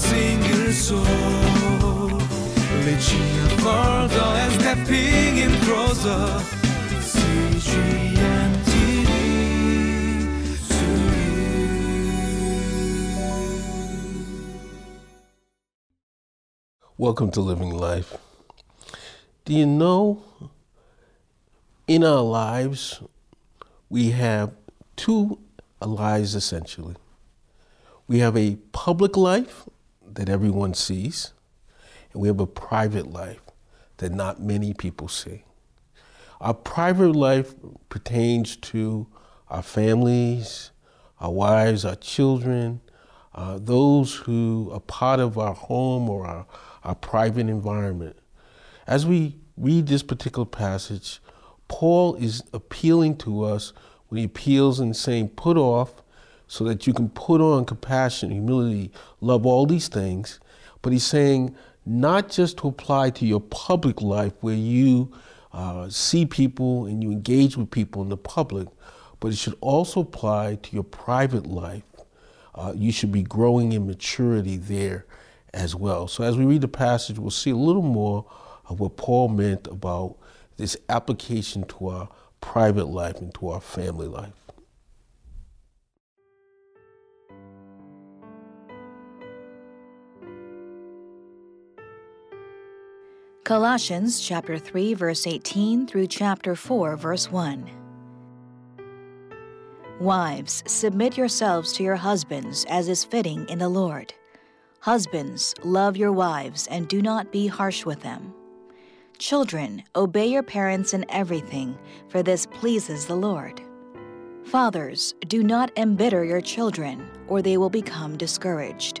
single soul. And stepping in closer. Welcome to Living Life. Do you know in our lives we have two lives essentially? We have a public life that everyone sees, and we have a private life that not many people see. Our private life pertains to our families, our wives, our children, uh, those who are part of our home or our, our private environment. As we read this particular passage, Paul is appealing to us when he appeals and saying, put off so that you can put on compassion, humility, love, all these things. But he's saying, not just to apply to your public life where you uh, see people and you engage with people in the public, but it should also apply to your private life. Uh, you should be growing in maturity there as well. So, as we read the passage, we'll see a little more of what Paul meant about this application to our private life and to our family life. Colossians chapter 3 verse 18 through chapter 4 verse 1. Wives, submit yourselves to your husbands as is fitting in the Lord. Husbands, love your wives and do not be harsh with them. Children, obey your parents in everything, for this pleases the Lord. Fathers, do not embitter your children, or they will become discouraged.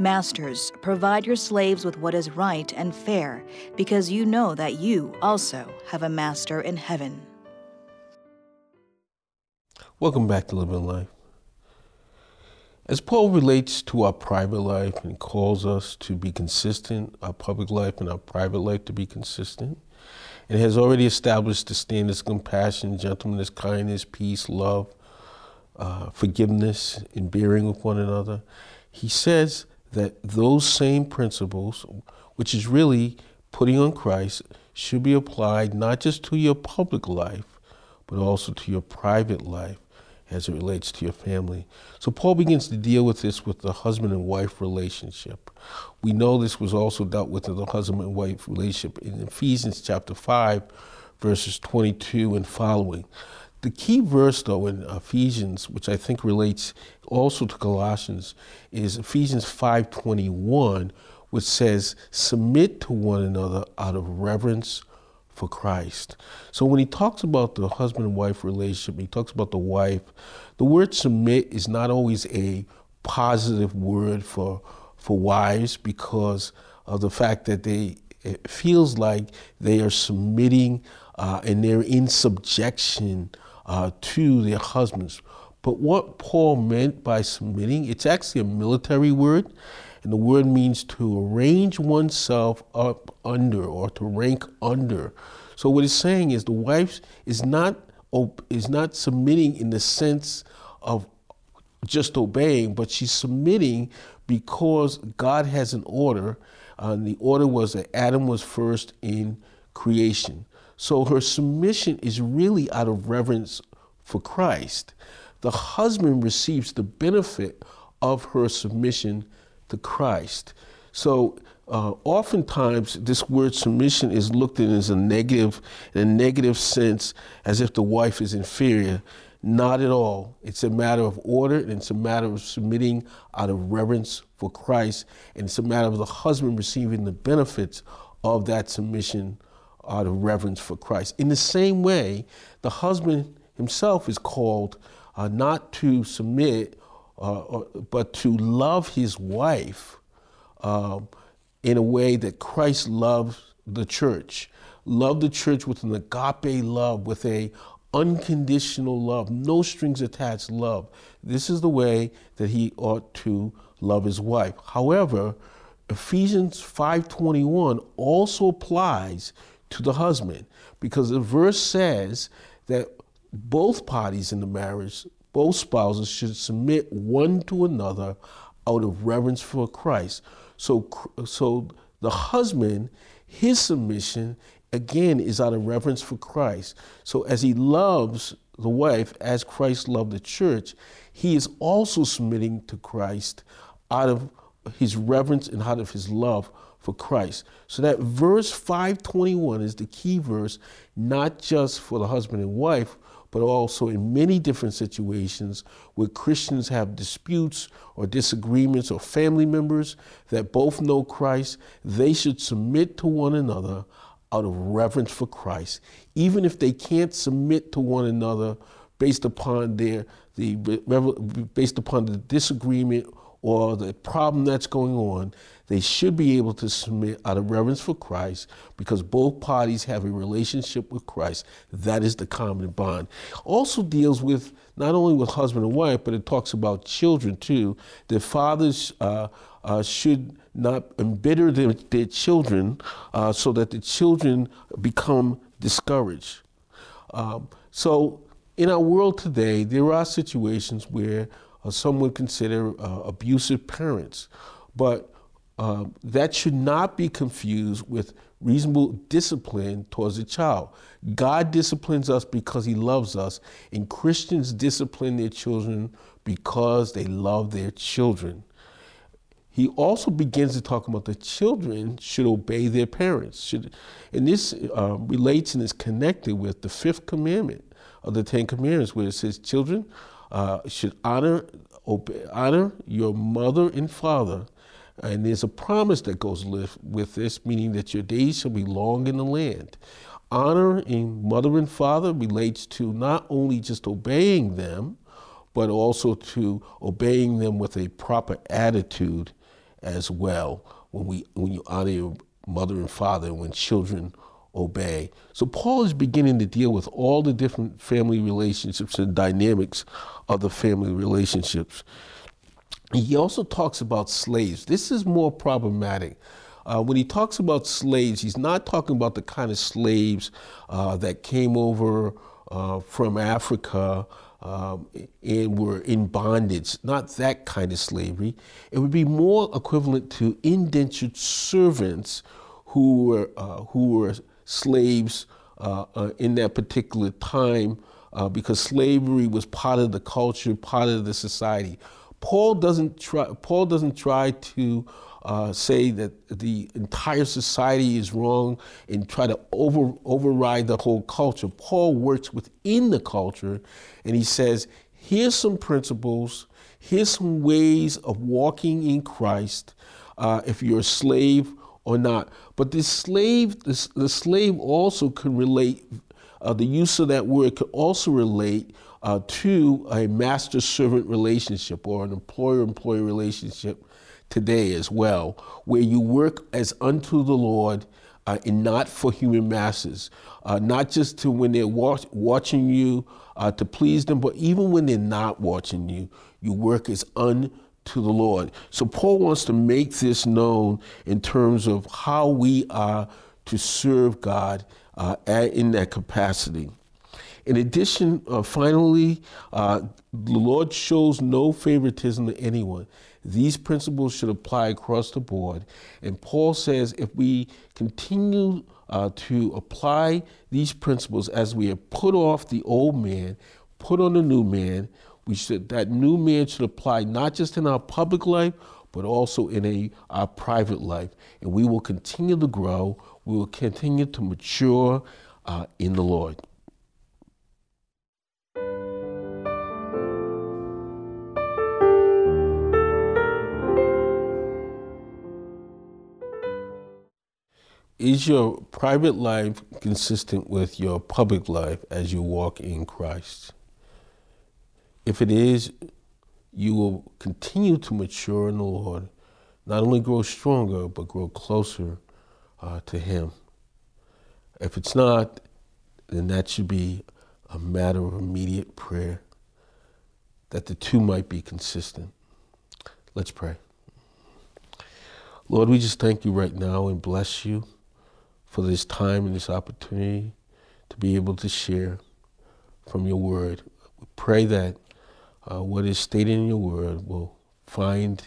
Masters, provide your slaves with what is right and fair, because you know that you also have a master in heaven. Welcome back to Living Life. As Paul relates to our private life and calls us to be consistent, our public life and our private life to be consistent, and has already established the standards of compassion, gentleness, kindness, peace, love, uh, forgiveness, and bearing with one another, he says that those same principles, which is really putting on Christ, should be applied not just to your public life, but also to your private life as it relates to your family. So Paul begins to deal with this with the husband and wife relationship. We know this was also dealt with in the husband and wife relationship in Ephesians chapter 5, verses 22 and following. The key verse, though, in Ephesians, which I think relates also to Colossians, is Ephesians 5:21, which says, "Submit to one another out of reverence for Christ. So when he talks about the husband and wife relationship, he talks about the wife, the word submit is not always a positive word for for wives because of the fact that they it feels like they are submitting uh, and they're in subjection uh, to their husbands. But what Paul meant by submitting, it's actually a military word, and the word means to arrange oneself up under or to rank under. So what it's saying is the wife is not is not submitting in the sense of just obeying, but she's submitting because God has an order. Uh, and the order was that Adam was first in creation. So her submission is really out of reverence for Christ. The husband receives the benefit of her submission to Christ. So uh, oftentimes this word submission is looked at as a negative, in a negative sense, as if the wife is inferior. Not at all. It's a matter of order and it's a matter of submitting out of reverence for Christ. And it's a matter of the husband receiving the benefits of that submission out of reverence for Christ. In the same way, the husband himself is called uh, not to submit uh, but to love his wife um, in a way that Christ loves the church. Love the church with an agape love, with a unconditional love, no strings attached love. This is the way that he ought to love his wife. However, Ephesians 5:21 also applies to the husband because the verse says that both parties in the marriage, both spouses should submit one to another out of reverence for Christ. So so the husband his submission again is out of reverence for Christ. So as he loves the wife as Christ loved the church, he is also submitting to Christ out of his reverence and out of his love for Christ. So that verse 521 is the key verse, not just for the husband and wife, but also in many different situations where Christians have disputes or disagreements or family members that both know Christ, they should submit to one another out of reverence for Christ, even if they can't submit to one another based upon their the based upon the disagreement or the problem that's going on, they should be able to submit out of reverence for Christ because both parties have a relationship with Christ. That is the common bond. Also deals with not only with husband and wife, but it talks about children too. That fathers uh, uh, should not embitter their, their children uh, so that the children become discouraged. Um, so, in our world today, there are situations where some would consider uh, abusive parents, but uh, that should not be confused with reasonable discipline towards a child. God disciplines us because He loves us, and Christians discipline their children because they love their children he also begins to talk about the children should obey their parents. Should, and this uh, relates and is connected with the fifth commandment of the Ten Commandments, where it says, "Children uh, should honor obey, honor your mother and father." And there's a promise that goes with this, meaning that your days shall be long in the land. Honoring mother and father relates to not only just obeying them, but also to obeying them with a proper attitude as well when we when you honor your mother and father when children obey. So Paul is beginning to deal with all the different family relationships and dynamics of the family relationships. He also talks about slaves. This is more problematic. Uh, when he talks about slaves, he's not talking about the kind of slaves uh, that came over uh, from Africa um, and were in bondage, not that kind of slavery. It would be more equivalent to indentured servants who were, uh, who were slaves uh, uh, in that particular time uh, because slavery was part of the culture, part of the society. Paul doesn't try, Paul doesn't try to uh, say that the entire society is wrong and try to over, override the whole culture. Paul works within the culture and he says, here's some principles, here's some ways of walking in Christ uh, if you're a slave or not. But the slave, the, the slave also can relate, uh, the use of that word could also relate uh, to a master servant relationship or an employer employee relationship today as well, where you work as unto the Lord uh, and not for human masses, uh, not just to when they're watch, watching you uh, to please them, but even when they're not watching you, you work as unto the Lord. So Paul wants to make this known in terms of how we are to serve God uh, in that capacity. In addition, uh, finally, uh, the Lord shows no favoritism to anyone. These principles should apply across the board. And Paul says if we continue uh, to apply these principles as we have put off the old man, put on the new man, we should that new man should apply not just in our public life, but also in a our private life. And we will continue to grow. We will continue to mature uh, in the Lord. Is your private life consistent with your public life as you walk in Christ? If it is, you will continue to mature in the Lord, not only grow stronger, but grow closer uh, to Him. If it's not, then that should be a matter of immediate prayer, that the two might be consistent. Let's pray. Lord, we just thank you right now and bless you for this time and this opportunity to be able to share from your word. We pray that uh, what is stated in your word will find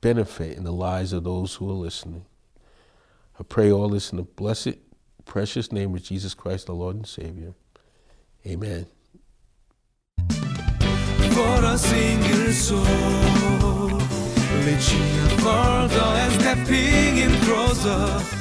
benefit in the lives of those who are listening. I pray all this in the blessed, precious name of Jesus Christ, the Lord and Savior. Amen. Våra singersång Reaching further and stepping in closer